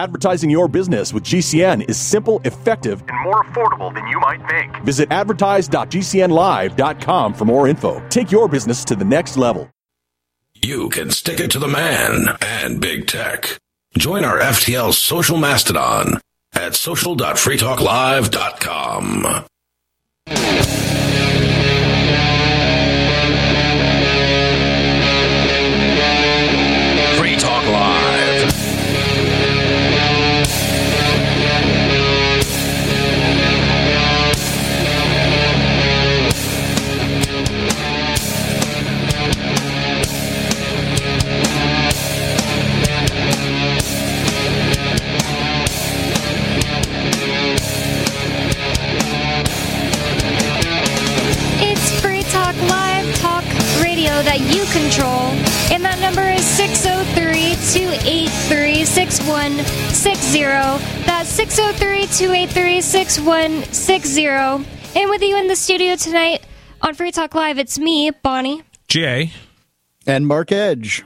Advertising your business with GCN is simple, effective, and more affordable than you might think. Visit advertise.gcnlive.com for more info. Take your business to the next level. You can stick it to the man and big tech. Join our FTL social mastodon at social.freetalklive.com. control. And that number is 603 283 6160. That's 603 283 6160. And with you in the studio tonight on Free Talk Live, it's me, Bonnie. Jay. And Mark Edge.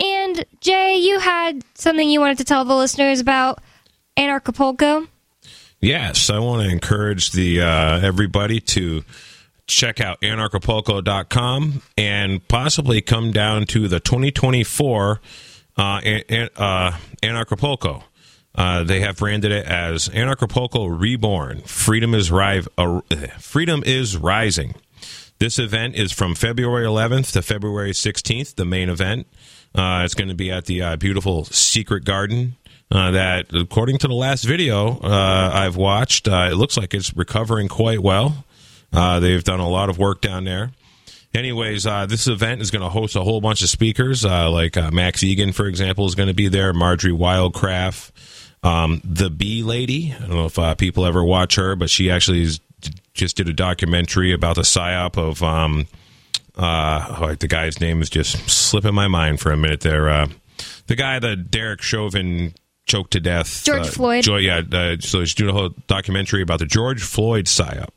And Jay, you had something you wanted to tell the listeners about Anarchapulco. Yes, I want to encourage the uh, everybody to check out anarchapulco.com and possibly come down to the 2024 uh, An- uh. Uh, they have branded it as Anarchapulco Reborn. Freedom is ri- uh, Freedom is rising. This event is from February 11th to February 16th. The main event. Uh, it's going to be at the uh, beautiful Secret Garden. Uh, that, according to the last video uh, I've watched, it looks like it's recovering quite well. Uh, they've done a lot of work down there. Anyways, uh, this event is going to host a whole bunch of speakers, uh, like uh, Max Igan, for example, is going to be there. Marjory Wildcraft, um, the Bee Lady. I don't know if uh, people ever watch her, but she actually is, just did a documentary about the psyop of um, uh, oh, the guy's name is just slipping my mind for a minute there. The guy that Derek Chauvin choked to death. George uh, Floyd. Jo- yeah, uh, so she's doing a whole documentary about the George Floyd psyop,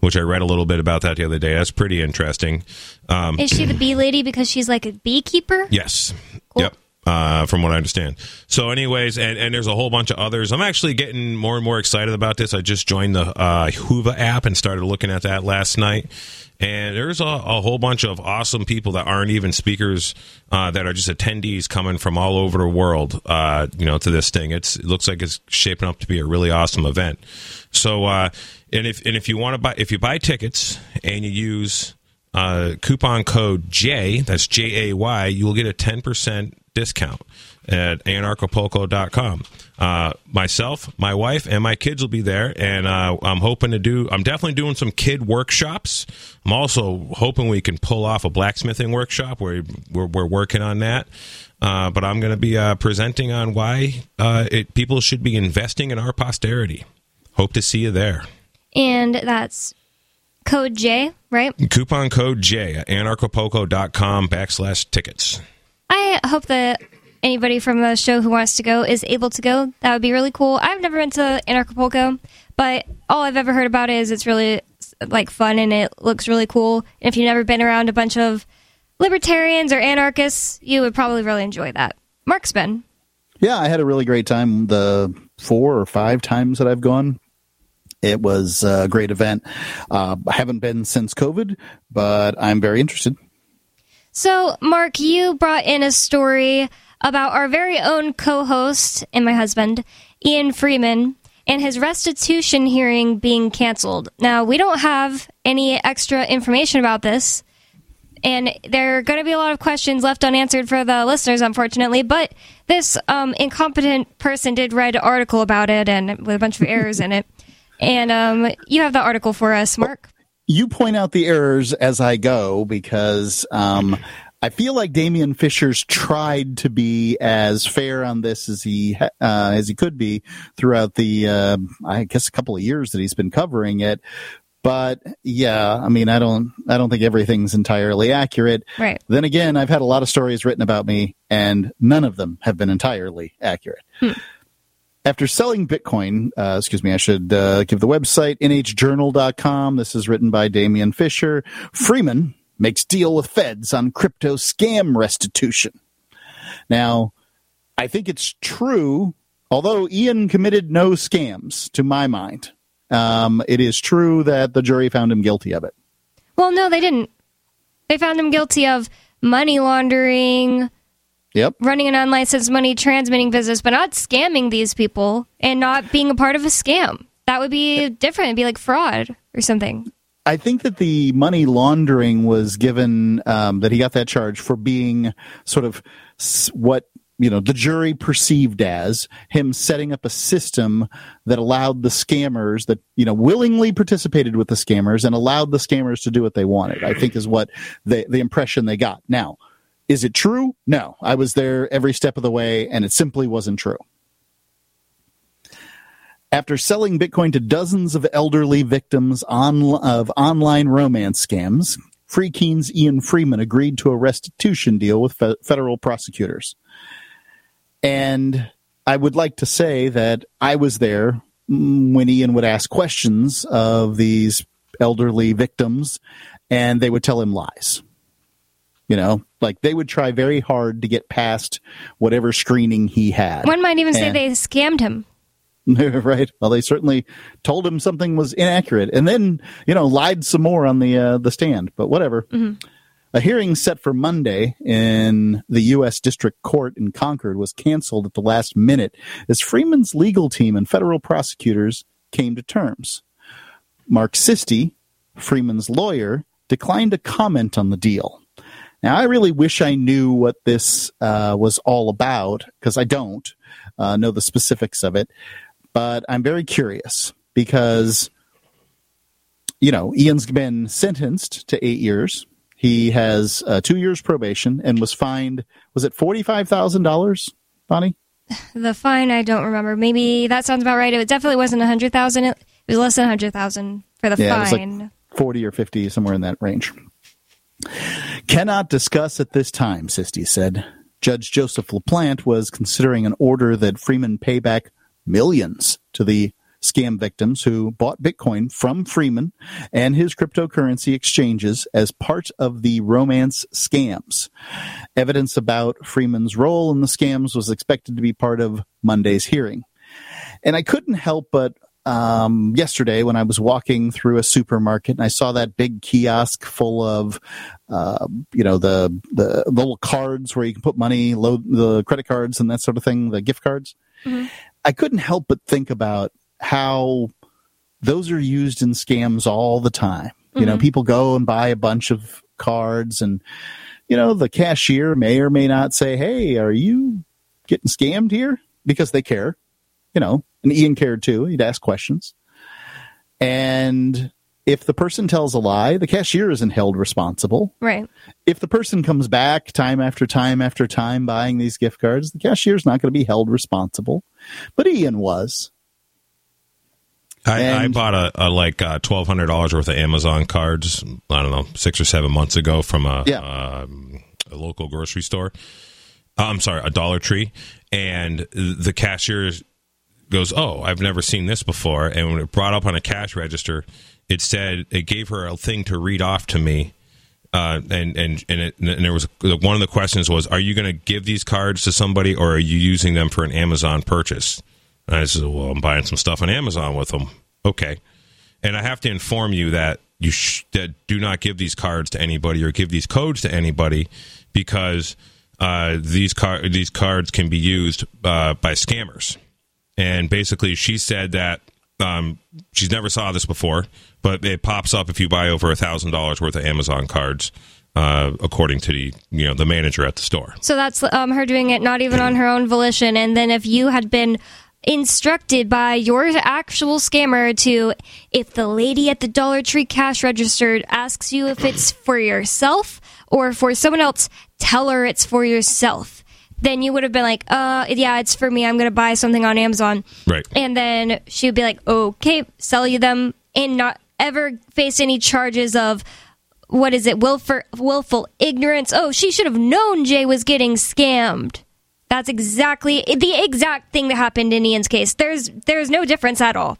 which I read a little bit about that the other day. That's pretty interesting. Um, Is she the bee lady because she's like a beekeeper? Yes. Cool. Yep. Uh, from what I understand. So, anyways, and, and there's a whole bunch of others. I'm actually getting more and more excited about this. I just joined the uh, app and started looking at that last night. And there's a, a whole bunch of awesome people that aren't even speakers uh, that are just attendees coming from all over the world, uh, you know, to this thing. It's, it looks like it's shaping up to be a really awesome event. So, uh, and if and if you want to buy, if you buy tickets and you use uh, coupon code J, that's J A Y, you will get a 10% discount at anarchapulco.com. Uh, myself, my wife, and my kids will be there, and uh, I'm hoping to do, I'm definitely doing some kid workshops. I'm also hoping we can pull off a blacksmithing workshop where we're, we're working on that. Uh, but I'm going to be uh, presenting on why uh, it, people should be investing in our posterity. Hope to see you there. And that's code J, right? Coupon code J at anarchapulco.com backslash tickets. I hope that anybody from the show who wants to go is able to go. That would be really cool. I've never been to Anarchapulco, but all I've ever heard about it is it's really like fun and it looks really cool. And if you've never been around a bunch of libertarians or anarchists, you would probably really enjoy that. Mark's been. Yeah, I had a really great time the four or five times that I've gone. It was a great event. Uh, I haven't been since COVID, but I'm very interested. So, Mark, you brought in a story about our very own co host and my husband, Ian Freeman, and his restitution hearing being canceled. Now, we don't have any extra information about this, and there are going to be a lot of questions left unanswered for the listeners, unfortunately, but this um, incompetent person did write an article about it and with a bunch of errors in it. And um, you have the article for us, Mark. You point out the errors as I go because um, I feel like Damian Fisher's tried to be as fair on this as he uh, as he could be throughout the uh, I guess a couple of years that he's been covering it. But yeah, I mean, I don't, I don't think everything's entirely accurate. Right. Then again, I've had a lot of stories written about me, and none of them have been entirely accurate. After selling Bitcoin, uh, excuse me, I should uh, give the website nhjournal.com. This is written by Damian Fisher. Freeman makes deal with feds on crypto scam restitution. Now, I think it's true Although Ian committed no scams, to my mind, um, it is true that the jury found him guilty of it. Well, no, they didn't. They found him guilty of money laundering, Yep. running an unlicensed money transmitting business, but not scamming these people and not being a part of a scam. That would be different. It'd be like fraud or something. I think that the money laundering was given um, that he got that charge for being sort of what you know the jury perceived as him setting up a system that allowed the scammers that you know willingly participated with the scammers and allowed the scammers to do what they wanted. I think is what the the impression they got. Now, is it true? No, I was there every step of the way, and it simply wasn't true. After selling Bitcoin to dozens of elderly victims on, of online romance scams, Free Keene's Ian Freeman agreed to a restitution deal with fe- federal prosecutors. And I would like to say that I was there mm, when Ian would ask questions of these elderly victims, and they would tell him lies. You know, like they would try very hard to get past whatever screening he had. One might even say they scammed him. right. Well, they certainly told him something was inaccurate, and then you know lied some more on the uh, the stand. But whatever. A hearing set for Monday in the U.S. District Court in Concord was canceled at the last minute as Freeman's legal team and federal prosecutors came to terms. Mark Sisti, Freeman's lawyer, declined to comment on the deal. Now, I really wish I knew what this uh, was all about because I don't uh, know the specifics of it but I'm very curious because, you know, Ian's been sentenced to eight years. He has uh, two years probation and was fined. Was it forty five thousand dollars, Bonnie? The fine, I don't remember. Maybe that sounds about right. It definitely wasn't a hundred thousand. It was less than a hundred thousand for the Yeah, it was like- fine. Forty or fifty, somewhere in that range. Cannot discuss at this time, Sisti said. Judge Joseph LaPlante was considering an order that Freeman pay back millions to the scam victims who bought Bitcoin from Freeman and his cryptocurrency exchanges as part of the romance scams. Evidence about Freeman's role in the scams was expected to be part of Monday's hearing. And I couldn't help but um, yesterday when I was walking through a supermarket and I saw that big kiosk full of, uh, you know, the the little cards where you can put money, load the credit cards and that sort of thing, the gift cards. I couldn't help but think about how those are used in scams all the time. You know, people go and buy a bunch of cards and, you know, the cashier may or may not say, Hey, are you getting scammed here? Because they care, you know, and Ian cared too. He'd ask questions. And if the person tells a lie, the cashier isn't held responsible. Right. If the person comes back time after time after time buying these gift cards, the cashier's not going to be held responsible. But Ian was. I, I bought a, a like uh, twelve hundred dollars worth of Amazon cards. I don't know six or seven months ago from a, Yeah. um, a local grocery store. Uh, I'm sorry, a Dollar Tree, and the cashier goes, "Oh, I've never seen this before." And when it brought up on a cash register, it said it gave her a thing to read off to me. Uh, and and and, it, and there was one of the questions was, "Are you going to give these cards to somebody, or are you using them for an Amazon purchase?" And I said, "Well, I'm buying some stuff on Amazon with them." Okay, and I have to inform you that you sh- that do not give these cards to anybody or give these codes to anybody because uh, these car- these cards can be used uh, by scammers. And basically, she said that um, she's never saw this before, but it pops up if you buy over a thousand dollars worth of Amazon cards, uh, according to the you know the manager at the store. So that's um, her doing it not even on her own volition. And then if you had been instructed by your actual scammer to, if the lady at the Dollar Tree cash register asks you if it's for yourself or for someone else, tell her it's for yourself. Then you would have been like, uh, yeah, it's for me. I'm going to buy something on Amazon. Right. And then she would be like, okay, sell you them and not ever face any charges of what is it, willful, willful ignorance. Oh, she should have known Jay was getting scammed. That's exactly the exact thing that happened in Ian's case. There's there's no difference at all.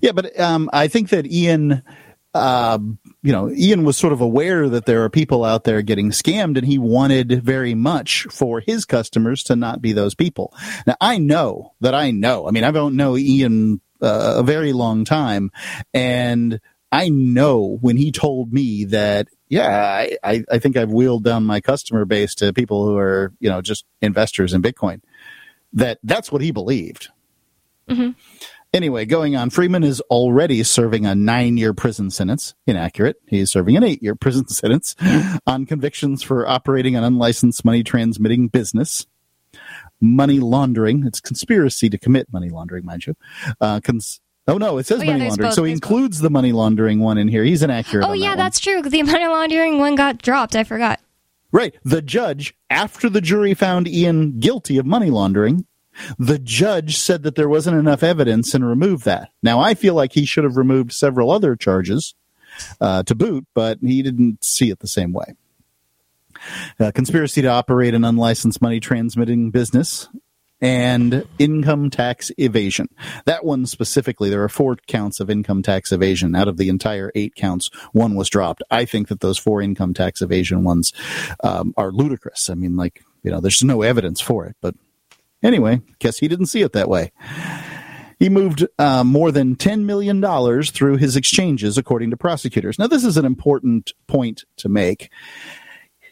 Yeah, but um, I think that Ian uh, you know, Ian was sort of aware that there are people out there getting scammed, and he wanted very much for his customers to not be those people. Now, I know that I know. I mean, I don't know Ian uh, a very long time, and I know when he told me that, yeah, I, I think I've wheeled down my customer base to people who are, you know, just investors in Bitcoin, that that's what he believed. Mm-hmm. Anyway, going on, Freeman is already serving a nine year prison sentence. Inaccurate. He's serving an eight year prison sentence on convictions for operating an unlicensed money transmitting business, money laundering. It's conspiracy to commit money laundering, mind you. Uh, cons- oh, no, it says Oh, yeah, money laundering. both, so he there's both. includes the money laundering one in here. He's inaccurate. Oh yeah, that that's true. The money laundering one got dropped. I forgot. Right. The judge, after the jury found Ian guilty of money laundering, the judge said that there wasn't enough evidence and removed that. Now, I feel like he should have removed several other charges uh, to boot, but he didn't see it the same way. Uh, conspiracy to operate an unlicensed money transmitting business and income tax evasion. That one specifically, there are four counts of income tax evasion. Out of the entire eight counts, one was dropped. I think that those four income tax evasion ones um, are ludicrous. I mean, like, you know, there's no evidence for it. But anyway, guess he didn't see it that way. He moved uh, more than $10 million through his exchanges, according to prosecutors. Now, this is an important point to make.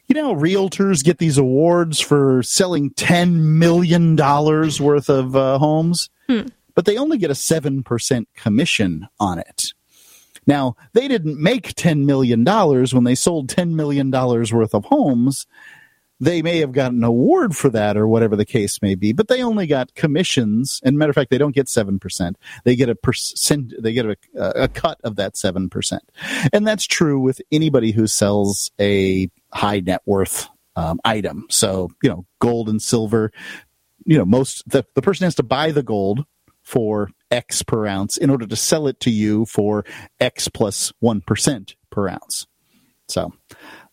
You know, realtors get these awards for selling $10 million worth of uh, homes, but they only get a 7% commission on it. Now, they didn't make $10 million when they sold $10 million worth of homes. They may have gotten an award for that or whatever the case may be, but they only got commissions. And matter of fact, they don't get 7%. They get a percent, they get a, a cut of that 7%. And that's true with anybody who sells a high net worth um, item. So, you know, gold and silver, you know, most, the, the person has to buy the gold for X per ounce in order to sell it to you for X plus 1 per ounce. So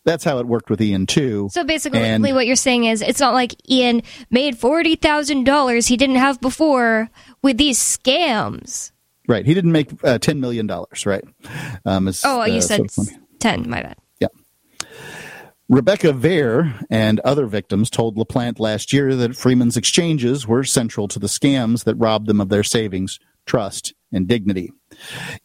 that's how it worked with Ian too. So basically, And- what you're saying is it's not like Ian made forty thousand dollars he didn't have before with these scams. Right. He didn't make uh, $10 million, right? Um, Oh, uh, you said sort of ten. My bad. Yeah. Rebecca Vare and other victims told LaPlante last year that Freeman's exchanges were central to the scams that robbed them of their savings, trust, and dignity.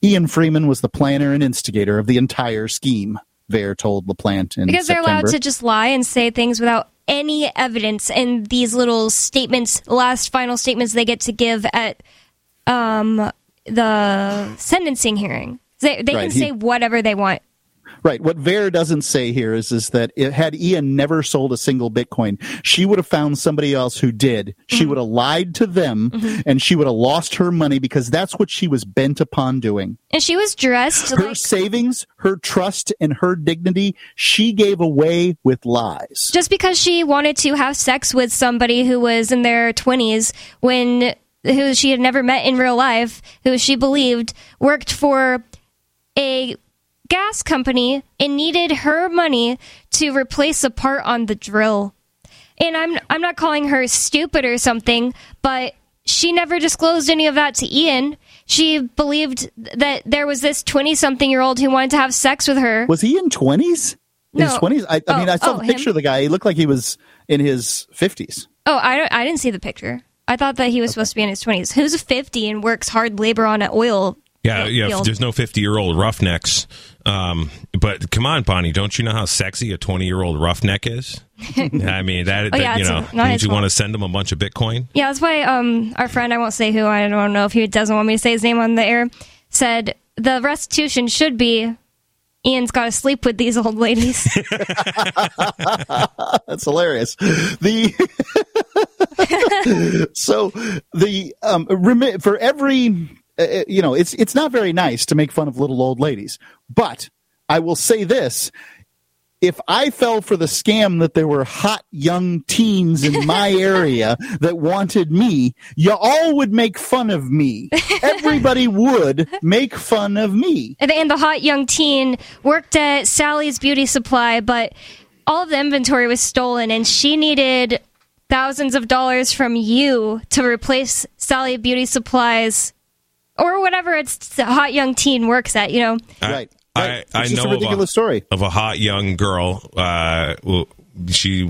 Ian Freeman was the planner and instigator of the entire scheme, Vare told LaPlante in Because they're allowed to just lie and say things without any evidence, and these little statements, last final statements they get to give at um, the sentencing hearing. They, they Right, can he- say whatever they want. Right. What Vare doesn't say here is is that it, had Ian never sold a single Bitcoin, she would have found somebody else who did. She Mm-hmm. would have lied to them, and she would have lost her money because that's what she was bent upon doing. And she was dressed Her like savings, her trust, and her dignity, she gave away with lies. just because she wanted to have sex with somebody who was in their 20s when who she had never met in real life who she believed worked for a gas company and needed her money to replace a part on the drill and i'm i'm not calling her stupid or something but she never disclosed any of that to Ian. She believed that there was this 20 something year old who wanted to have sex with her. Was he in twenties? In his No. twenties? I, I oh, mean, Oh, I saw oh, the picture him? of the guy. He looked like he was in his fifties. Oh, I, don't, I didn't see the picture. I thought that he was supposed to be in his 20s. Who's 50 and works hard labor on an oil? Yeah, yeah. field? There's no 50 year old roughnecks. Um, but come on, Bonnie, don't you know how sexy a 20 year old roughneck is? I mean, that, that Oh, yeah, you know, not means you want to send him a bunch of Bitcoin. Yeah, that's why um, our friend, I won't say who, I don't know if he doesn't want me to say his name on the air, said the restitution should be Ian's got to sleep with these old ladies. That's hilarious. The so the um remi- for every uh, you know it's it's not very nice to make fun of little old ladies, but I will say this. If I fell for the scam that there were hot young teens in my area that wanted me, you all would make fun of me. Everybody would make fun of me. and and the hot young teen worked at Sally's Beauty Supply, but all of the inventory was stolen, and she needed thousands of dollars from you to replace Sally Beauty Supplies or whatever its hot young teen works at. You know, I- Right. I, I It's just know a ridiculous of a, story. of a hot young girl. Uh, well, she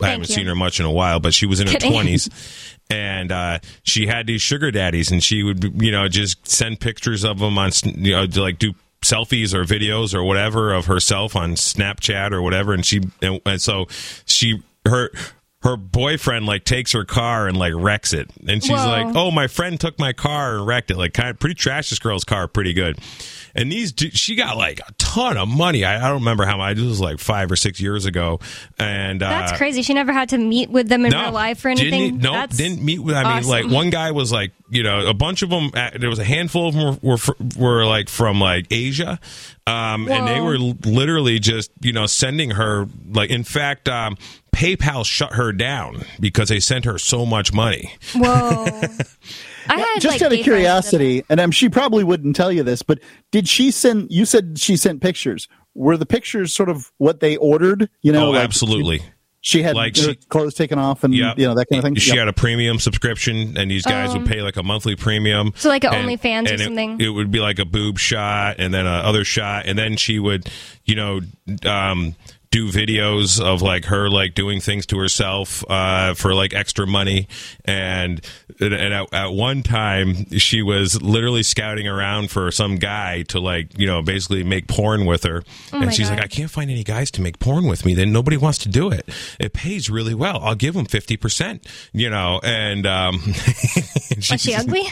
I haven't you. seen her much in a while, but she was in her twenties, and uh, she had these sugar daddies, and she would you know just send pictures of them on you know to like do selfies or videos or whatever of herself on Snapchat or whatever, and she and, and so she her. Her boyfriend like takes her car and like wrecks it, and she's Whoa. like, "Oh, my friend took my car and wrecked it. Like, kind of pretty trash. This girl's car, pretty good." And these, she got like a ton of money. I, I don't remember how much. This was like five or six years ago, and uh, That's crazy. She never had to meet with them in real life or anything. no, That's didn't meet with. I mean, awesome. like one guy was like, you know, a bunch of them. uh, There was a handful of them were were, were like from like Asia, um, and they were literally just you know sending her like. In fact, um, PayPal shut her down because they sent her so much money. Whoa. I had, Just like, out of gay friends that- curiosity, and um, she probably wouldn't tell you this, but did she send? You said she sent pictures. Were the pictures sort of what they ordered? You know, oh, like, absolutely. She had Like her she- clothes taken off and Yep. you know that kind of thing. She Yep. had a premium subscription, and these guys would pay like a monthly premium. Um, So like a and- OnlyFans or and it- something? It, would be like a boob shot, and then a other shot, and then she would, you know, um, do videos of like her like doing things to herself uh, for like extra money, and and at, at one time she was literally scouting around for some guy to like you know basically make porn with her, and Oh my she's God. like, I can't find any guys to make porn with me. Then nobody wants to do it. It pays really well. I'll give them fifty percent. You know, and um, Was she ugly?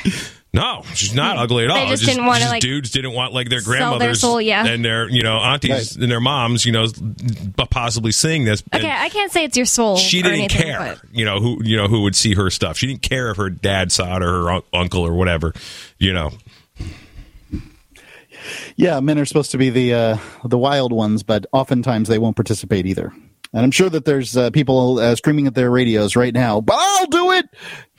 No, she's not ugly at all. They just didn't wanna, like, dudes didn't want like their sell their grandmothers soul, yeah. and their you know aunties and their moms, you know, possibly seeing this. And Okay, I can't say it's your soul. she didn't anything, care, but- you know who you know who would see her stuff. She didn't care if her dad saw it or her un- uncle or whatever, you know. Yeah, men are supposed to be the uh, the wild ones, but oftentimes they won't participate either. And I'm sure that there's uh, people uh, screaming at their radios right now, but I'll do it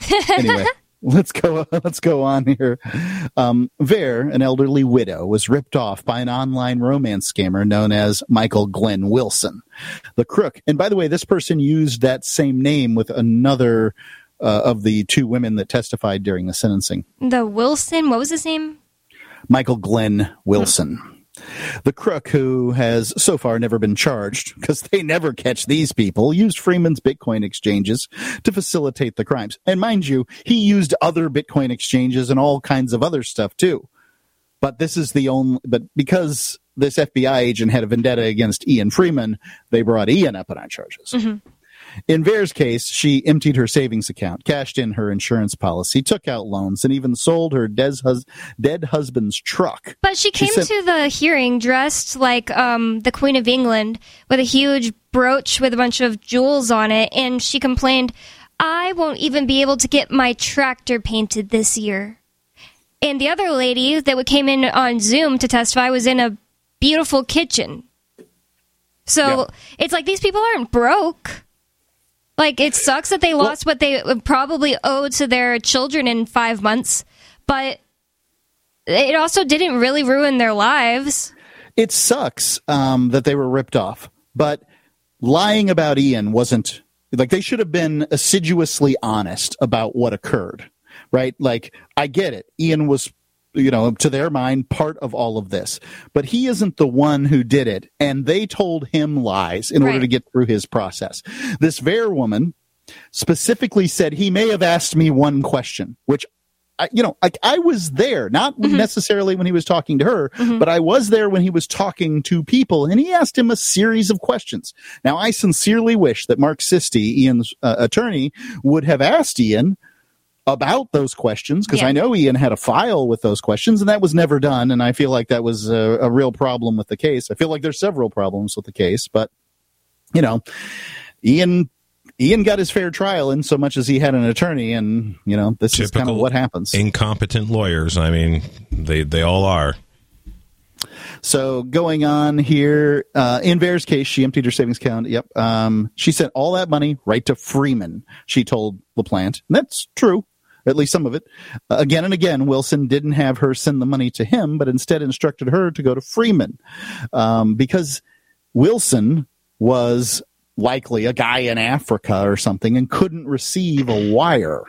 anyway. Let's go. Let's go on here. Um, Vare, an elderly widow, was ripped off by an online romance scammer known as Michael Glenn Wilson, the crook. And by the way, this person used that same name with another uh, of the two women that testified during the sentencing. The Wilson, what was his name? Michael Glenn Wilson. The crook, who has so far never been charged because they never catch these people, used Freeman's Bitcoin exchanges to facilitate the crimes. And mind you, he used other Bitcoin exchanges and all kinds of other stuff too. But this is the only, but because this FBI agent had a vendetta against Ian Freeman, they brought Ian up on charges. Mm-hmm. In Vera's case, she emptied her savings account, cashed in her insurance policy, took out loans, and even sold her hus- dead husband's truck. But she came said- to the hearing dressed like um, the Queen of England with a huge brooch with a bunch of jewels on it, and she complained, I won't even be able to get my tractor painted this year. And the other lady that came in on Zoom to testify was in a beautiful kitchen. So Yeah. it's like these people aren't broke. Like it sucks that they lost what they probably owed to their children in five months, but it also didn't really ruin their lives. It sucks um, that they were ripped off, but lying about Ian wasn't like they should have been assiduously honest about what occurred, right? Like, I get it. Ian was, you know, to their mind, part of all of this, but he isn't the one who did it. And they told him lies in order to get through his process. This Vare woman specifically said he may have asked me one question, which I, you know, like I was there, not necessarily when he was talking to her, but I was there when he was talking to people, and he asked him a series of questions. Now, I sincerely wish that Mark Sisti, Ian's uh, attorney, would have asked Ian about those questions because Yeah. I know Ian had a file with those questions, and that was never done. And I feel like that was a, a real problem with the case. I feel like there's several problems with the case, but you know, Ian. Ian got his fair trial in so much as he had an attorney, and you know this is kind of what happens. Incompetent lawyers. I mean, they they all are. So going on here, uh, in Vera's case, she emptied her savings account. Yep. Um, she sent all that money right to Freeman. She told LaPlante. And that's true. At least some of it. Uh, again and again, Wilson didn't have her send the money to him, but instead instructed her to go to Freeman. Um, because Wilson was likely a guy in Africa or something and couldn't receive a wire.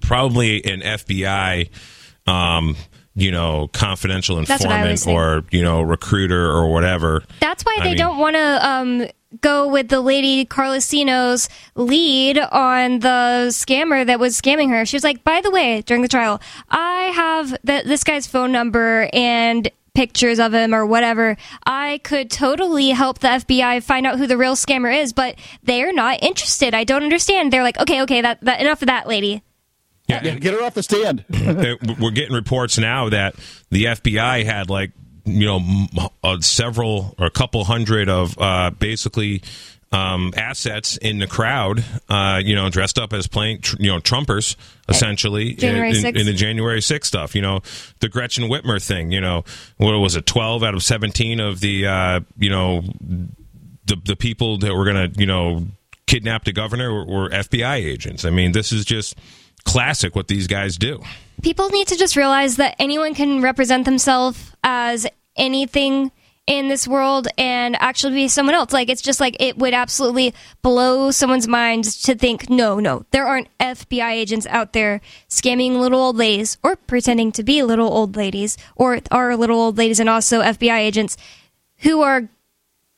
Probably an FBI um, you know, confidential That's what I was informant or you know, recruiter or whatever. That's why I they mean- don't want to um, go with the lady Carlosino's lead on the scammer that was scamming her. She was like, by the way, during the trial, I have th- this guy's phone number and pictures of him or whatever. I could totally help the FBI find out who the real scammer is, but they're not interested. I don't understand. They're like, okay, okay, that, that enough of that, lady. Yeah, Yeah, get her off the stand. We're getting reports now that the FBI had like you know m- uh, several or a couple hundred of uh, basically um, assets in the crowd, uh, you know, dressed up as playing tr- you know Trumpers essentially January in, in the January 6th stuff. You know, the Gretchen Whitmer thing. You know, what was it? Twelve out of seventeen of the uh, you know the the people that were going to you know kidnap the governor were, were FBI agents. I mean, this is just classic what these guys do. people need to just realize that anyone can represent themselves as anything in this world and actually be someone else. Like it's just like it would absolutely blow someone's mind to think, no, no, there aren't FBI agents out there scamming little old ladies or pretending to be little old ladies or are little old ladies and also FBI agents who are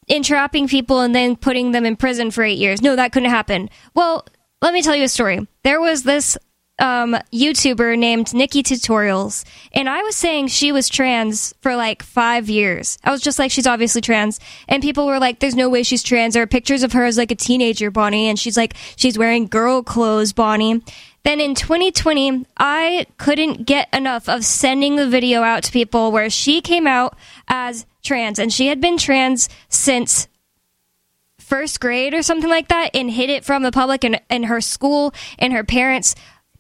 entrapping people and then putting them in prison for eight years. No, that couldn't happen. Well, let me tell you a story. There was this um, YouTuber named NikkieTutorials, and I was saying she was trans for like five years. I was just like, she's obviously trans, and people were like, "There's no way she's trans." There are pictures of her as like a teenager, Bonnie, and she's like, she's wearing girl clothes, Bonnie. Then in 2020, I couldn't get enough of sending the video out to people where she came out as trans, and she had been trans since first grade or something like that and hid it from the public and, and her school and her parents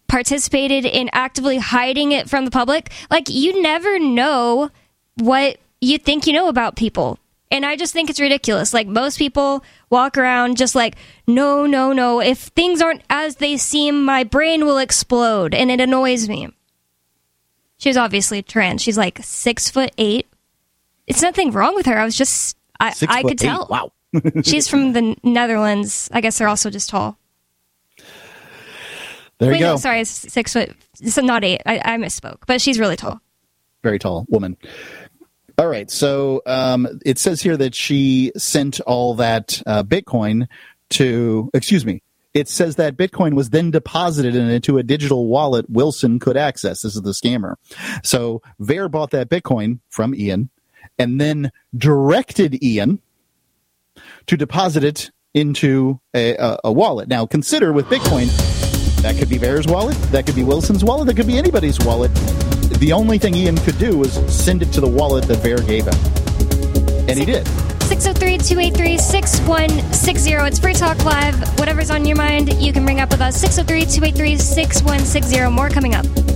participated in actively hiding it from the public. Like you never know what you think you know about people. And i just think it's ridiculous. Like most people walk around just like no no no. If things aren't as they seem my brain will explode. And it annoys me. She's obviously trans. She's like six foot eight. It's nothing wrong with her. I was just i, Six I could eight. tell. Wow. She's from the Netherlands. I guess they're also just tall. There Wait, you go. no, sorry, it's six foot. So not eight. I, I misspoke, but she's really tall. Very tall woman. All right. So um, it says here that she sent all that uh, Bitcoin to, excuse me, it says that Bitcoin was then deposited into a digital wallet Wilson could access. This is the scammer. So Vare bought that Bitcoin from Ian and then directed Ian to deposit it into a, a, a wallet. Now, consider with Bitcoin, that could be Vare's wallet, that could be Wilson's wallet, that could be anybody's wallet. The only thing Ian could do was send it to the wallet that Vare gave him. And he did. 603 283 6160. It's Free Talk Live. Whatever's on your mind, you can bring up with us. 603 283 6160. More coming up.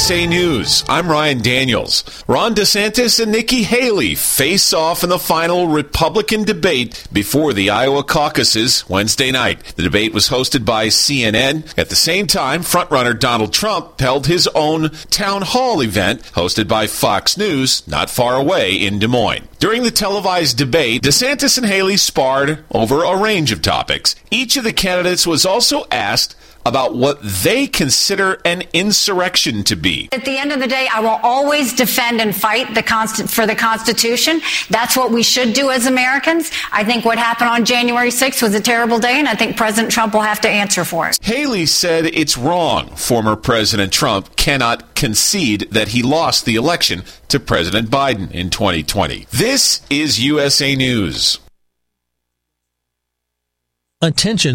USA News. I'm Ryan Daniels. Ron DeSantis and Nikki Haley face off in the final Republican debate before the Iowa caucuses Wednesday night. The debate was hosted by CNN. At the same time, frontrunner Donald Trump held his own town hall event hosted by Fox News not far away in Des Moines. During the televised debate, DeSantis and Haley sparred over a range of topics. Each of the candidates was also asked about what they consider an insurrection to be. At the end of the day, I will always defend and fight the const- for the Constitution. That's what we should do as Americans. I think what happened on January 6th was a terrible day, and I think President Trump will have to answer for it. Haley said it's wrong. Former President Trump cannot concede that he lost the election to President Biden in 2020. This is USA News. Attention.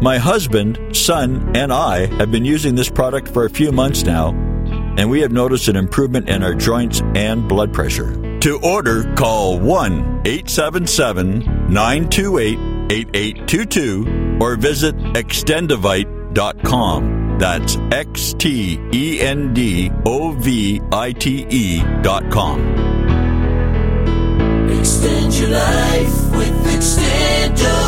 My husband, son, and I have been using this product for a few months now, and we have noticed an improvement in our joints and blood pressure. To order, call 1 877 928 8822 or visit extendivite.com. That's X T N D O V I T dot com. Extend your life with Extendovite.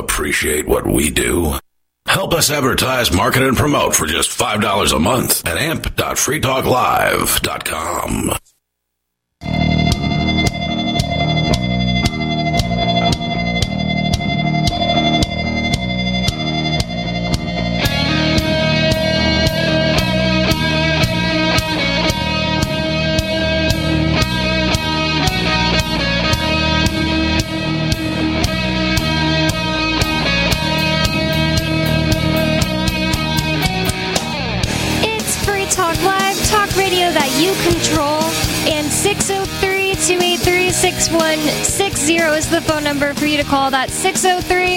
Appreciate what we do? Help us advertise, market, and promote for just $5 a month at amp.freetalklive.com. 6160 is the phone number for you to call. That's 603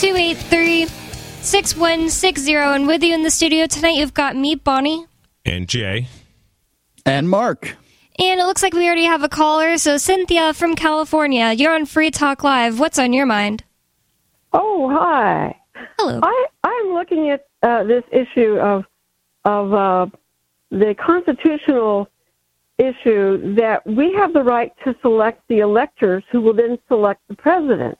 283 6160. And with you in the studio tonight, you've got me, Bonnie. And Jay. And Mark. And it looks like we already have a caller. So, Cynthia from California, you're on Free Talk Live. What's on your mind? Oh, hi. Hello. I, I'm looking at uh, this issue of of uh, the constitutional issue that we have the right to select the electors who will then select the president.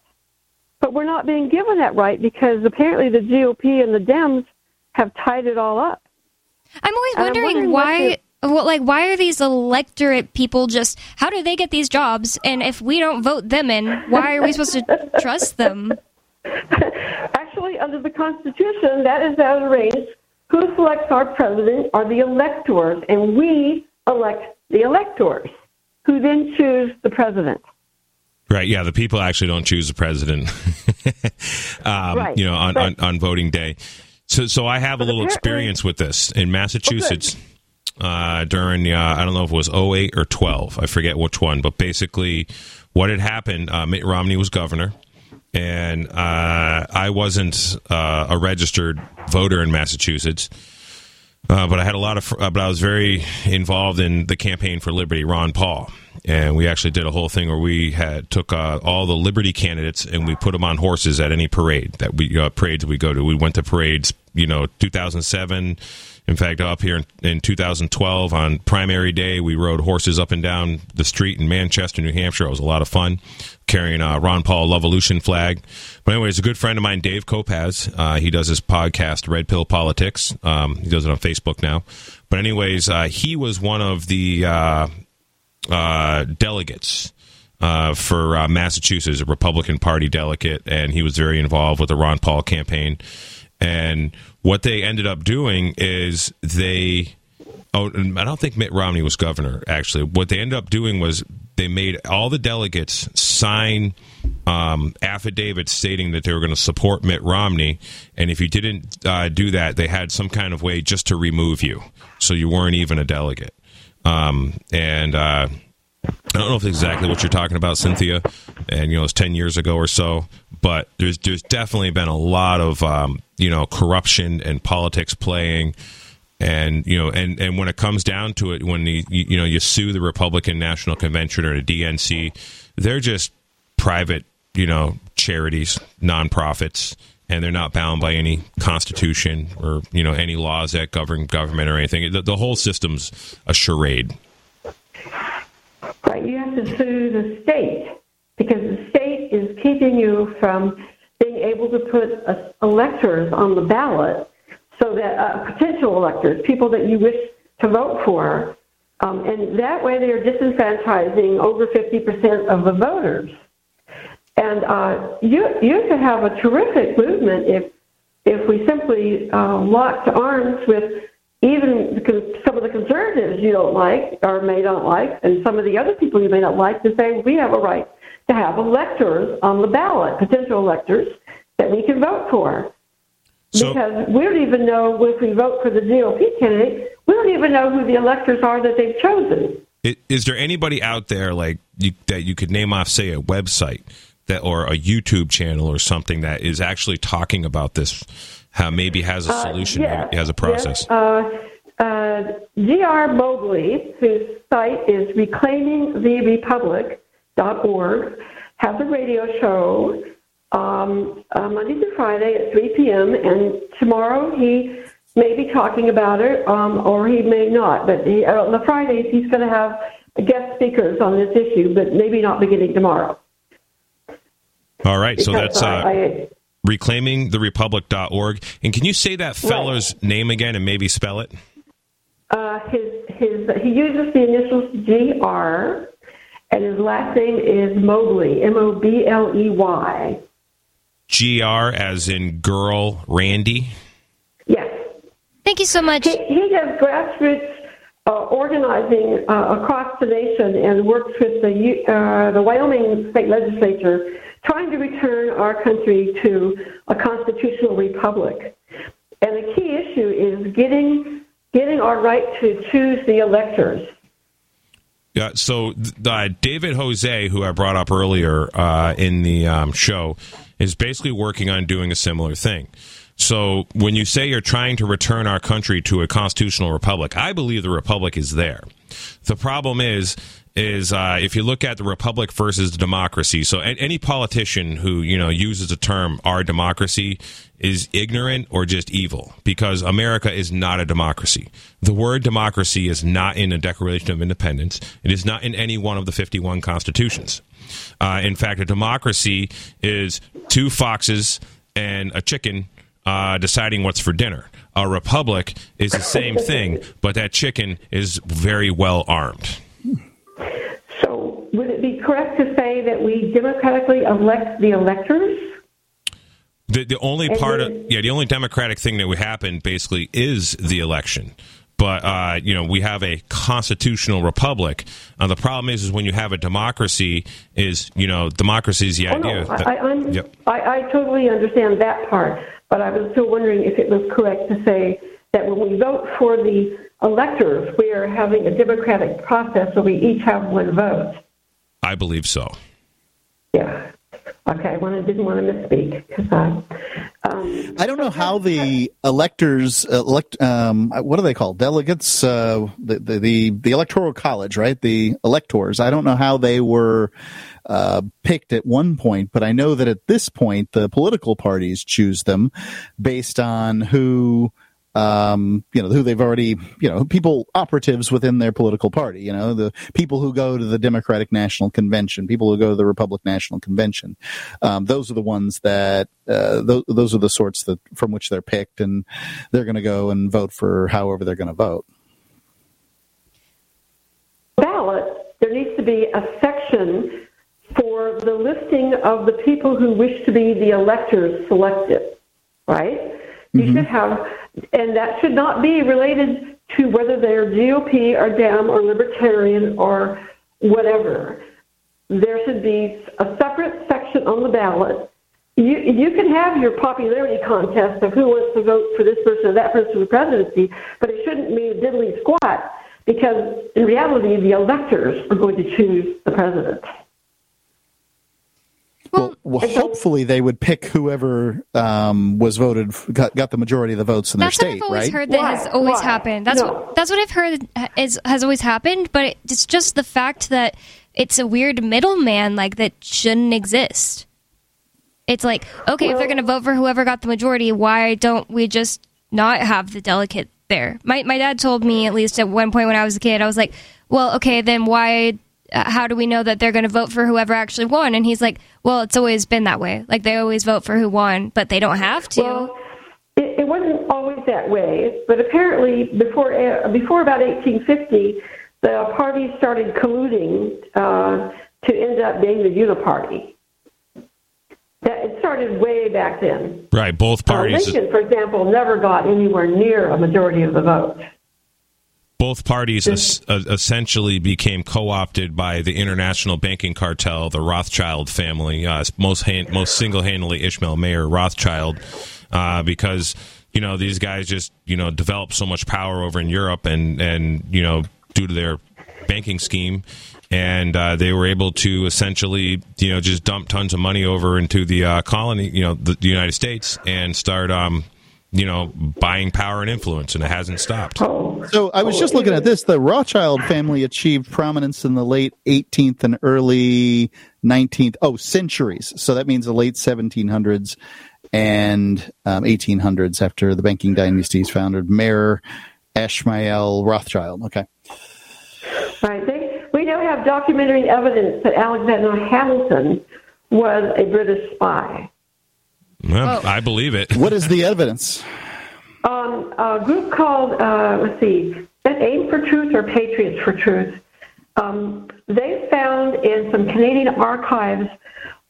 But we're not being given that right because apparently the GOP and the Dems have tied it all up. I'm always And I'm wondering, wondering what why. Well, like, why are these electorate people just? How do they get these jobs? And if we don't vote them in, why are we supposed to trust them? Actually, under the Constitution, that is as arranged. Who selects our president are the electors, and we elect the electors, who then choose the president. Right. Yeah. The people actually don't choose the president. um, Right, You know, on, on, on voting day. So, so I have a little experience with this in Massachusetts. uh, during uh, I don't know if it was 08 or 12. I forget which one, but basically what had happened, uh, Mitt Romney was governor, and uh, I wasn't uh, a registered voter in Massachusetts. Uh, but I had a lot of, but I was very involved in the campaign for Liberty, Ron Paul, and we actually did a whole thing where we had took uh, all the Liberty candidates and we put them on horses at any parade that we uh, parades we go to. We went to parades you know 2007. In fact, up here in, in 2012 on primary day, we rode horses up and down the street in Manchester, New Hampshire. It was a lot of fun, carrying a Ron Paul Levolution flag. But anyways, a good friend of mine, Dave Kopaz, uh, he does his podcast, Red Pill Politics. Um, he does it on Facebook now. But anyways, uh, he was one of the uh, uh delegates uh, for uh, Massachusetts, a Republican Party delegate, and he was very involved with the Ron Paul campaign. And what they ended up doing is they. Oh, I don't think Mitt Romney was governor. Actually, what they ended up doing was they made all the delegates sign um, affidavits stating that they were going to support Mitt Romney, and if you didn't uh, do that, they had some kind of way just to remove you, so you weren't even a delegate. Um, and uh, I don't know if exactly what you're talking about, Cynthia, and you know it's ten years ago or so, but there's there's definitely been a lot of um, you know corruption and politics playing, and you know and and when it comes down to it, when the, you, you know you sue the Republican National Convention or the DNC, they're just private you know charities, nonprofits, and they're not bound by any constitution or you know any laws that govern government or anything. The, the whole system's a charade. Right, you have to sue the state because the state is keeping from being able to put uh, electors on the ballot so that uh, potential electors, people that you wish to vote for, um, and that way they're disenfranchising over 50% of the voters. And uh, you you could have a terrific movement if if we simply uh, locked arms with even some of the conservatives you don't like or may not like, and some of the other people you may not like, to say we have a right to have electors on the ballot, potential electors that we can vote for. So, because we don't even know if we vote for the GOP candidate, we don't even know who the electors are that they've chosen. Is there anybody out there like you, that you could name off, say, a website that or a YouTube channel or something that is actually talking about this how maybe has a uh, solution, uh, yes, maybe has a process. Yes. Uh, uh, G.R. Mobley, whose site is reclaimingtherepublic.org, has a radio show um, uh, Monday through Friday at 3 p.m. And tomorrow he may be talking about it, um, or he may not. But he, uh, on the Fridays he's going to have guest speakers on this issue, but maybe not beginning tomorrow. All right, because so that's uh, I, reclaimingtherepublic.org. And can you say that fellow's right. name again and maybe spell it? Uh, his his he uses the initials GR, and his last name is Mobley, M O B L E Y. GR as in girl, Randy. Yes. Thank you so much. He, he does grassroots uh, organizing uh, across the nation and works with the uh, the Wyoming state legislature trying to return our country to a constitutional republic. And the key issue is getting getting our right to choose the electors. Yeah, so uh, David Jose, who I brought up earlier uh, in the um, show, is basically working on doing a similar thing. So when you say you're trying to return our country to a constitutional republic, I believe the republic is there. The problem is is uh, if you look at the republic versus the democracy. So any politician who you know uses the term "our democracy" is ignorant or just evil because America is not a democracy. The word democracy is not in the Declaration of Independence. It is not in any one of the 51 constitutions. Uh, in fact, a democracy is two foxes and a chicken uh, deciding what's for dinner. A republic is the same thing, but that chicken is very well armed. So, would it be correct to say that we democratically elect the electors? The, the only and part of yeah the only democratic thing that would happen basically is the election but uh, you know we have a constitutional republic. Uh, the problem is, is when you have a democracy, is you know democracy is the oh, idea. No, that, I, yep. I, I, totally understand that part, but I was still wondering if it was correct to say that when we vote for the electors, we are having a democratic process, so we each have one vote. I believe so. Yeah. Okay, I wanted, didn't want to misspeak because uh, um, I don't know how the electors elect. Um, what are they called? Delegates. Uh, the, the the the electoral college, right? The electors. I don't know how they were uh, picked at one point, but I know that at this point the political parties choose them based on who um, you know, who they've already, you know, people operatives within their political party, you know, the people who go to the Democratic National Convention, people who go to the Republic National Convention. Um, those are the ones that, uh, th- those are the sorts that from which they're picked and they're going to go and vote for however they're going to vote. Ballot, there needs to be a section for the listing of the people who wish to be the electors selected, right? You mm-hmm. should have, and that should not be related to whether they're GOP or Dem or Libertarian or whatever. There should be a separate section on the ballot. You, you can have your popularity contest of who wants to vote for this person or that person for the presidency, but it shouldn't mean a diddly squat because in reality, the electors are going to choose the president. Well, well, hopefully they would pick whoever um, was voted got, got the majority of the votes in their state. That's what I've always right? heard that has always happened. That's No. what that's what I've heard is has always happened. But it's just the fact that it's a weird middleman like that shouldn't exist. It's like okay, if they're going to vote for whoever got the majority, why don't we just not have the delegate there? My my dad told me at least at one point when I was a kid, I was like, well, okay, then why? Uh, How do we know that they're going to vote for whoever actually won? And he's like, well, it's always been that way. Like they always vote for who won, but they don't have to. Well, it, it wasn't always that way, but apparently before uh, before about 1850, the parties started colluding uh, to end up being the uniparty. That it started way back then. Right, both Uh, parties. Lincoln, for example, never got anywhere near a majority of the vote. Both parties es- uh, essentially became co-opted by the international banking cartel, the Rothschild family, uh, most hand- most single-handedly Ishmael Mayer Rothschild, uh, because you know these guys just you know developed so much power over in Europe, and and you know due to their banking scheme. And uh, they were able to essentially, you know, just dump tons of money over into the uh, colony, you know, the, the United States, and start, um, you know, buying power and influence, and it hasn't stopped. So I was just looking at this. The Rothschild family achieved prominence in the late 18th and early 19th, oh, centuries. So that means the late 1700s and um, 1800s after the banking dynasties founded. Mayor Ishmael Rothschild. Okay. Right. They, we now have documentary evidence that Alexander Hamilton was a British spy. Well, I believe it. What is the evidence? Um, a group called, uh, let's see, that Aim for Truth or Patriots for Truth. Um, they found in some Canadian archives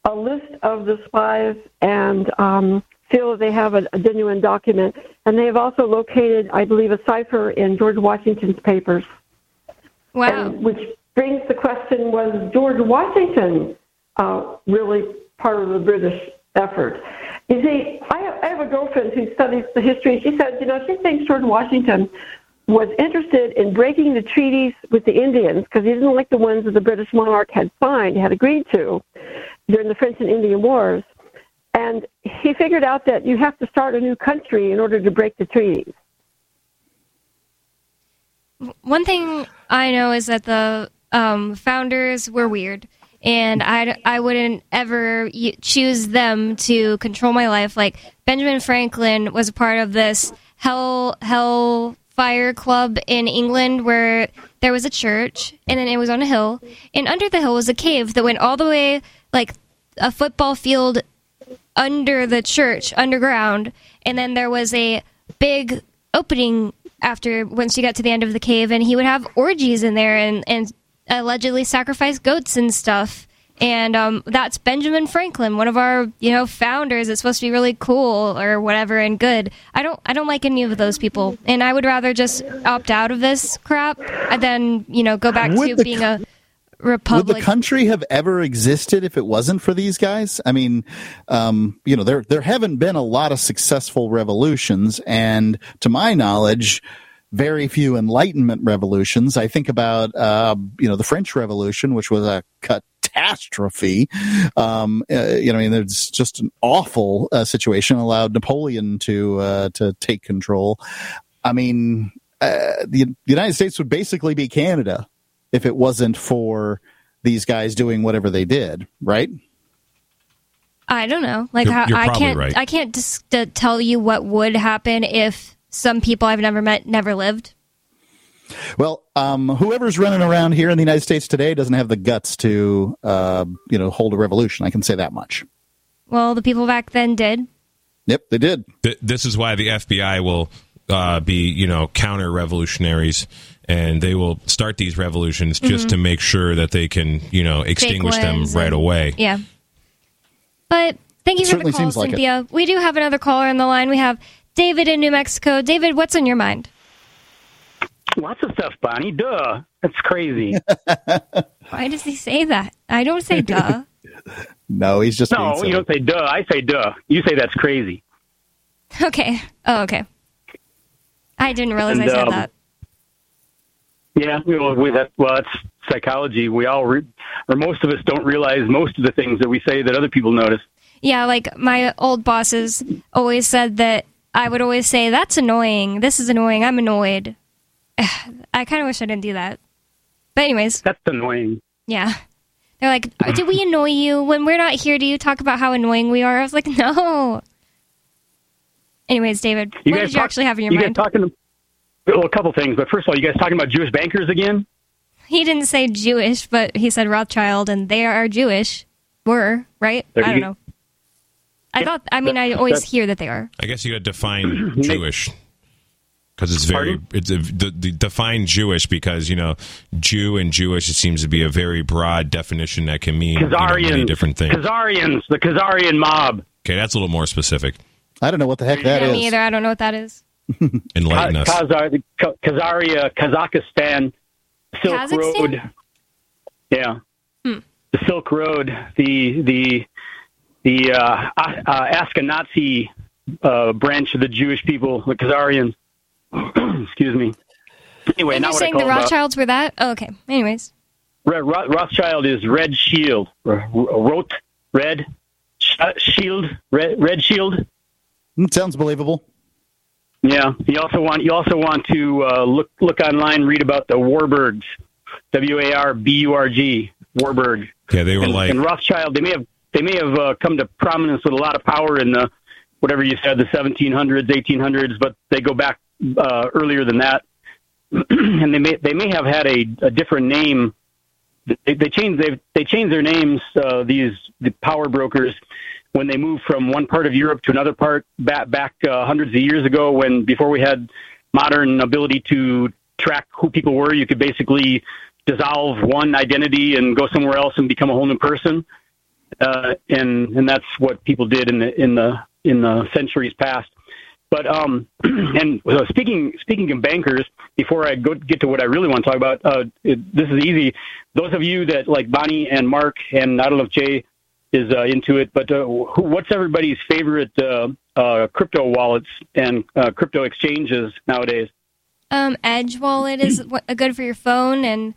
a list of the spies and um, feel they have a, a genuine document. And they have also located, I believe, a cipher in George Washington's papers. Wow. And, which brings the question was George Washington uh, really part of the British effort? You see, I have, I have a girlfriend who studies the history. She said, you know, she thinks George Washington was interested in breaking the treaties with the Indians because he didn't like the ones that the British monarch had signed, had agreed to during the French and Indian Wars. And he figured out that you have to start a new country in order to break the treaties. One thing I know is that the um, founders were weird, and I, I wouldn't ever choose them to control my life. Like Benjamin Franklin was a part of this hell hell fire club in England where there was a church, and then it was on a hill, and under the hill was a cave that went all the way like a football field under the church underground and then there was a big opening after once you got to the end of the cave and he would have orgies in there and, and allegedly sacrificed goats and stuff. And um, that's benjamin franklin one of our you know founders. It's supposed to be really cool or whatever and good. I don't i don't like any of those people. And i would rather just opt out of this crap and then you know go back Would to being a republic. Would the country have ever existed if it wasn't for these guys? I mean, um, you know, there there haven't been a lot of successful revolutions, and to my knowledge, very few Enlightenment revolutions. I think about uh, you know the French Revolution, which was a catastrophe. Um, uh, you know, I mean, it's just an awful uh, situation. Allowed Napoleon to uh, to take control. I mean, uh, the, the United States would basically be Canada if it wasn't for these guys doing whatever they did, right? I don't know. Like You're- how, you're I can't right. I can't just uh, tell you what would happen if some people I've never met never lived. Well, um, whoever's running around here in the United States today doesn't have the guts to, uh, you know, hold a revolution. I can say that much. Well, the people back then did. Yep, they did. Th- this is why the FBI will uh, be, you know, counter revolutionaries, and they will start these revolutions just Mhm. to make sure that they can, you know, extinguish them ones right and- away. Yeah. But thank you It for the call, seems like it. Cynthia. We do have another caller on the line. We have David in New Mexico. David, what's on your mind? Lots of stuff, Bonnie. Duh. That's crazy. Why does he say that? I don't say duh. No, he's just being no, silly. you don't say duh. I say duh. You say that's crazy. okay. Oh, okay. I didn't realize I said um, that. Yeah, we, well, we, that, well, that's psychology. We all, re- or most of us, don't realize most of the things that we say that other people notice. Yeah, like my old bosses always said that I would always say, That's annoying. This is annoying. I'm annoyed. I kind of wish I didn't do that. But, anyways, That's annoying. yeah. They're like, Do we annoy you? When we're not here, do you talk about how annoying we are? I was like, No. Anyways, David, You what did you talk- actually have in your you mind? guys talking? Well, a couple things, but first of all, you guys talking about Jewish bankers again? he didn't say Jewish, but he said Rothschild, and they are Jewish. Were, right? There I don't you- know. I thought, I mean, I always that's- hear that they are. I guess you got to define Jewish because it's very it's a, the, the define Jewish because you know Jew and Jewish it seems to be a very broad definition that can mean you know, many Khazarians. different things. Khazarians, the Khazarian mob. Okay, that's a little more specific. I don't know what the heck that yeah, is. me either. I don't know what that is. Enlighten us. Khazar, the Ka- Khazaria, Kazakhstan, Silk Kazakhstan? Road. Yeah. Hmm. The Silk Road, the the the uh, uh, uh, Ashkenazi uh, branch of the Jewish people, the Khazarians. Excuse me. Anyway, and now you're saying the Rothschilds were that? Oh, okay. Anyways. Red, Ro- Rothschild is Red Shield. R- Roth, Red Sh- Shield, Red, Red Shield. Mm, sounds believable. Yeah. You also want you also want to uh, look look online, read about the Warburgs, W A R B U R G, Warburg. Yeah, they were and, like and Rothschild. They may have they may have uh, come to prominence with a lot of power in the whatever you said the 1700s, 1800s, but they go back uh, earlier than that, and they may they may have had a, a different name. They, they changed they they changed their names. Uh, these the power brokers when they moved from one part of Europe to another part back back uh, hundreds of years ago when before we had modern ability to track who people were you could basically dissolve one identity and go somewhere else and become a whole new person uh, and and that's what people did in the in the in the centuries past but um and uh, speaking speaking of bankers before I go get to what I really want to talk about uh it, this is easy those of you that like Bonnie and Mark and I don't know if Jay is uh, into it. But uh, who, what's everybody's favorite uh, uh, crypto wallets and uh, crypto exchanges nowadays? Um, Edge wallet is good for your phone, and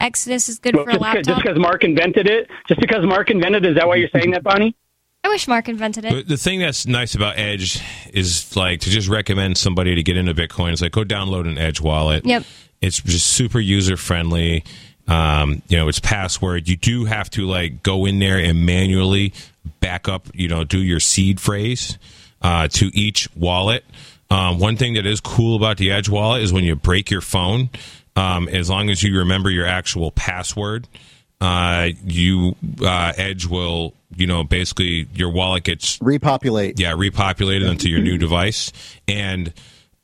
Exodus is good Well, for a just, 'cause- just because Mark invented it, just because Mark invented it, is that why you're saying that, Bonnie? I wish Mark invented it. But the thing that's nice about Edge is like to just recommend somebody to get into Bitcoin. It's like go download an Edge wallet. Yep. It's just super user friendly. Um, you know, it's password. You do have to like go in there and manually back up. You know, do your seed phrase uh, to each wallet. Um, one thing that is cool about the Edge wallet is when you break your phone, um, as long as you remember your actual password, uh, you uh, Edge will you know basically your wallet gets repopulate. Yeah, repopulated onto your new device, and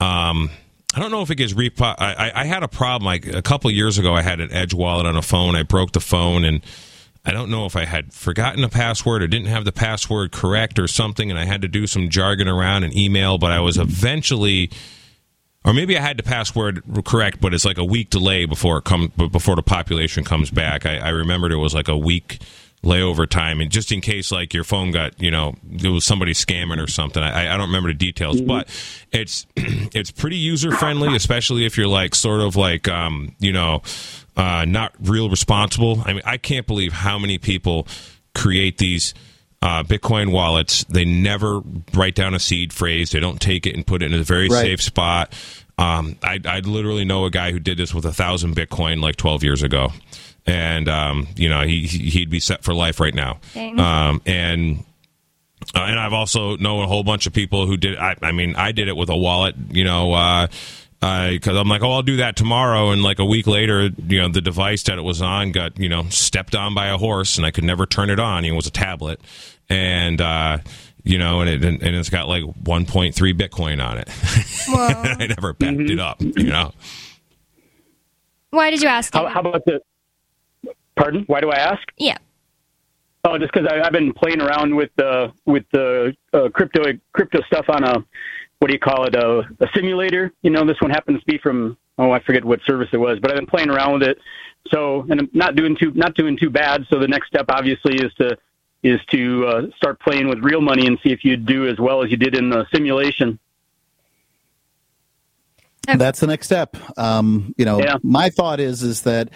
um, I don't know if it gets repo. I, I, I had a problem like a couple years ago. I had an Edge wallet on a phone. I broke the phone and. I don't know if I had forgotten a password or didn't have the password correct or something, and I had to do some jargon around an email. But I was eventually, or maybe I had the password correct, but it's like a week delay before it comes before the population comes back. I, I remembered it was like a week layover time, and just in case like your phone got you know it was somebody scamming or something. I, I don't remember the details, but it's it's pretty user friendly, especially if you're like sort of like um, you know uh, not real responsible. I mean, I can't believe how many people create these uh, Bitcoin wallets. They never write down a seed phrase. They don't take it and put it in a very Right. safe spot. Um, I, I literally know a guy who did this with a thousand Bitcoin like 12 years ago, and um, you know he he'd be set for life right now. Um, and uh, and I've also known a whole bunch of people who did. I, I mean, I did it with a wallet. You know. Uh, because I'm like, oh, I'll do that tomorrow, and like a week later, you know, the device that it was on got, you know, stepped on by a horse, and I could never turn it on. It was a tablet, and uh, you know, and it and it's got like 1.3 Bitcoin on it. I never backed it up, you know. Why did you ask? How, how about the? Pardon? Why do I ask? Yeah. Oh, just because I've been playing around with the with the uh, crypto crypto stuff on a what do you call it a, a simulator. You know, this one happens to be from oh I forget what service it was, but I've been playing around with it. So and I'm not doing too not doing too bad. So the next step obviously is to is to uh, start playing with real money and see if you do as well as you did in the simulation. That's the next step. Um, you know, Yeah. my thought is is that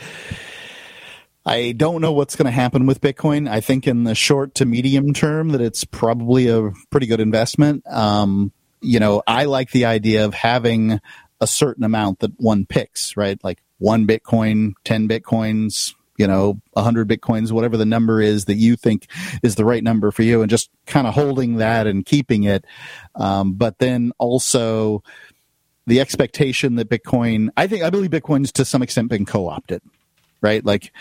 I don't know what's going to happen with Bitcoin. I think in the short to medium term that it's probably a pretty good investment. Um, you know, I like the idea of having a certain amount that one picks, right? Like one Bitcoin, 10 Bitcoins, you know, 100 Bitcoins, whatever the number is that you think is the right number for you, and just kind of holding that and keeping it. Um, but then also, the expectation that Bitcoin, I think, I believe Bitcoin's to some extent been co opted, right? Like,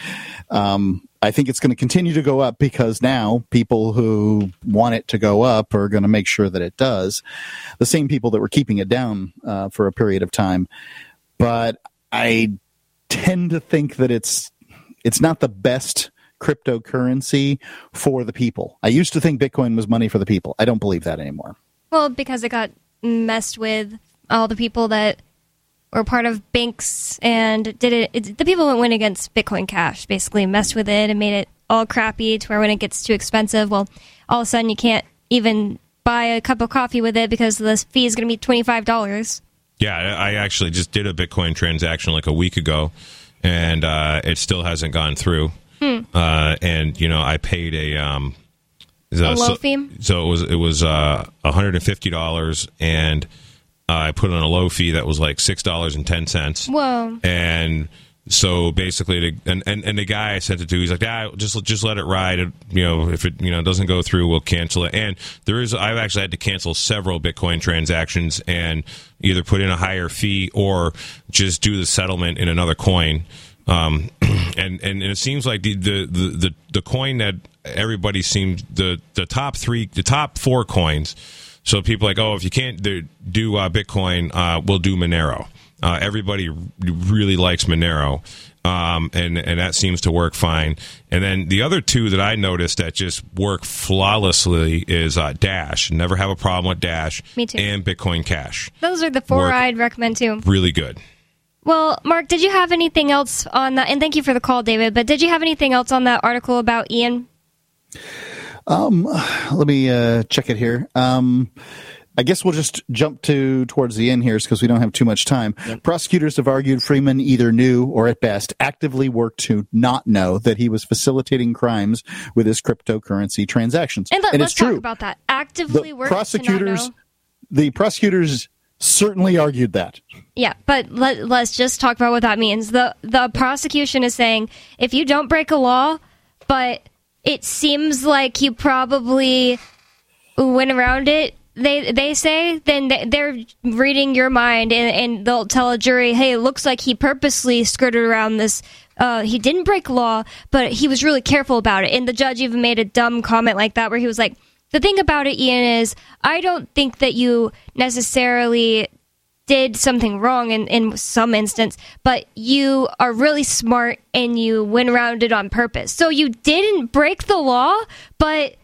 um, I think it's going to continue to go up because now people who want it to go up are going to make sure that it does. The same people that were keeping it down uh, for a period of time. But I tend to think that it's it's not the best cryptocurrency for the people. I used to think Bitcoin was money for the people. I don't believe that anymore. Well, because it got messed with all the people that were part of banks and did it, it. The people that went against Bitcoin Cash basically messed with it and made it all crappy to where when it gets too expensive, well, all of a sudden you can't even buy a cup of coffee with it because the fee is going to be twenty five dollars. Yeah, I I actually just did a Bitcoin transaction like a week ago, and uh, it still hasn't gone through. Hmm. Uh, and you know, I paid a um, the- A low so, fee? So it was it was uh, $150 and fifty dollars, and I put on a low fee that was like six dollars and ten cents. Whoa. And so basically, the, and, and and the guy I sent it to, he's like, ah, just just let it ride. It- You know, if it you know doesn't go through, we'll cancel it. And there is, I've actually had to cancel several Bitcoin transactions and either put in a higher fee or just do the settlement in another coin. Um, and, and it seems like the the, the, the the coin that everybody seems the the top three, the top four coins. So people are like, oh, if you can't do, do uh, Bitcoin, uh, we'll do Monero. Uh, everybody really likes Monero, um, and and that seems to work fine. And then the other two that I noticed that just work flawlessly is uh, Dash. Never have a problem with Dash. Me too. And Bitcoin Cash, Those are the four Work. I'd recommend too. really good. Well, Mark, did you have anything else on that? And thank you for the call, David. But did you have anything else on that article about Ian? Um, let me uh, check it here. Um, I guess we'll just jump to towards the end here because we don't have too much time. Prosecutors have argued Freeman either knew or at best actively worked to not know that he was facilitating crimes with his cryptocurrency transactions. And, let, and us it's true. talk about that. Actively the work prosecutors, To not know. the prosecutors certainly argued that. Yeah, but let, let's just talk about what that means. The the prosecution is saying if you don't break a law, but it seems like you probably went around it. They they say then they- they're reading your mind and, and they'll tell a jury, hey, it looks like he purposely skirted around this. Uh, he didn't break law, but he was really careful about it. And the judge even made a dumb comment like that, where he was like, "The thing about it, Ian, is I don't think that you necessarily did something wrong in, in some instance, but you are really smart and you went around it on purpose. So you didn't break the law, but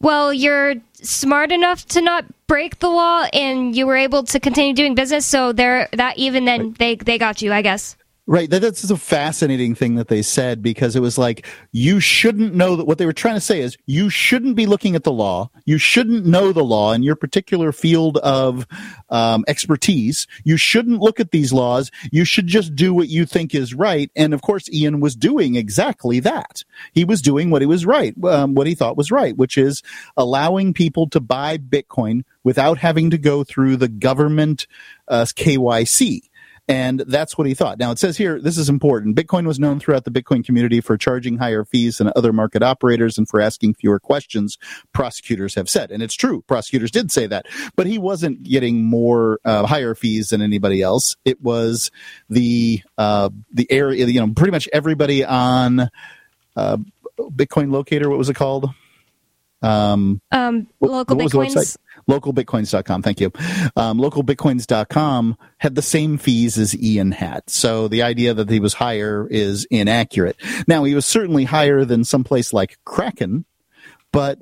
well, you're smart enough to not break the law and you were able to continue doing business. So there, that even then they they got you, I guess. Right. That, that's a fascinating thing that they said because it was like, you shouldn't know that what they were trying to say is you shouldn't be looking at the law. You shouldn't know the law in your particular field of um, expertise. You shouldn't look at these laws. You should just do what you think is right. And of course, Ian was doing exactly that. He was doing what he was right, um, what he thought was right, which is allowing people to buy Bitcoin without having to go through the government uh, KYC. And that's what he thought. Now it says here, this is important. Bitcoin was known throughout the Bitcoin community for charging higher fees than other market operators and for asking fewer questions, prosecutors have said. And it's true. Prosecutors did say that, but he wasn't getting more, uh, higher fees than anybody else. It was the, uh, the area, you know, pretty much everybody on, uh, Bitcoin locator. What was it called? Um, um, local what the Bitcoins. localbitcoins.com thank you. Um, localbitcoins.com had the same fees as ian had. So the idea that he was higher is inaccurate. Now he was certainly higher than someplace like kraken but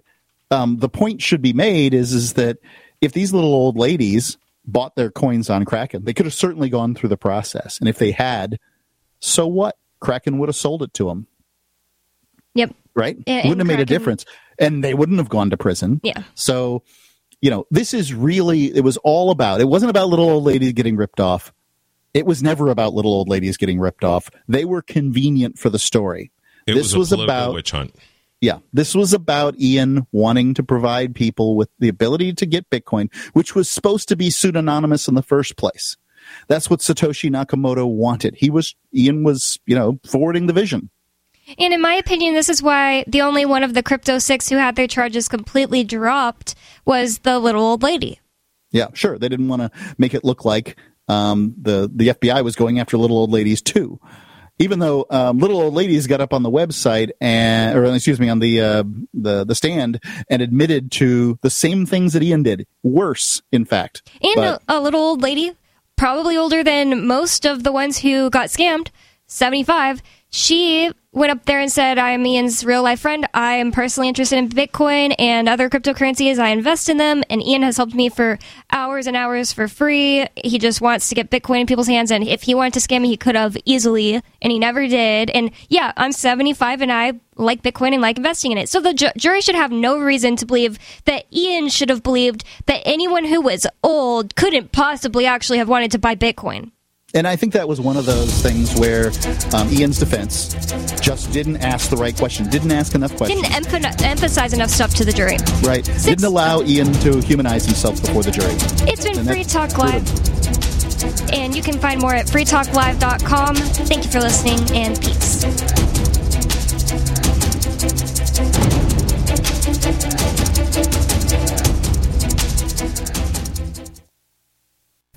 um, the point should be made is is that if these little old ladies bought their coins on kraken they could have certainly gone through the process. And if they had so what? Kraken would have sold it to them Yep. right? Yeah, wouldn't and have made a difference, and they wouldn't have gone to prison. Yeah. So, you know, this is really it was all about. It wasn't about little old ladies getting ripped off. It was never about little old ladies getting ripped off. They were convenient for the story. It this was a political about witch hunt. yeah, this was about Ian wanting to provide people with the ability to get Bitcoin, which was supposed to be pseudonymous in the first place. That's what Satoshi Nakamoto wanted. He was Ian was, you know, forwarding the vision. And in my opinion, this is why the only one of the Crypto Six who had their charges completely dropped was the little old lady. Yeah, sure. They didn't want to make it look like um, the the FBI was going after little old ladies too. Even though um, little old ladies got up on the website and, or excuse me, on the uh, the the stand and admitted to the same things that Ian did, worse, in fact. And But- a, a little old lady, probably older than most of the ones who got scammed, 75. She went up there and said, I am Ian's real life friend. I am personally interested in Bitcoin and other cryptocurrencies. I invest in them, and Ian has helped me for hours and hours for free. He just wants to get Bitcoin in people's hands, and if he wanted to scam me, he could have easily, and he never did. And yeah, I'm 75 and I like Bitcoin and like investing in it. So the ju- jury should have no reason to believe that Ian should have believed that anyone who was old couldn't possibly actually have wanted to buy Bitcoin. And I think that was one of those things where um, Ian's defense just didn't ask the right question, didn't ask enough questions. Didn't emph- emphasize enough stuff to the jury. Right. Didn't allow Ian to humanize himself before the jury. It's been And Free Talk Live. And you can find more at freetalklive.com. Thank you for listening and peace.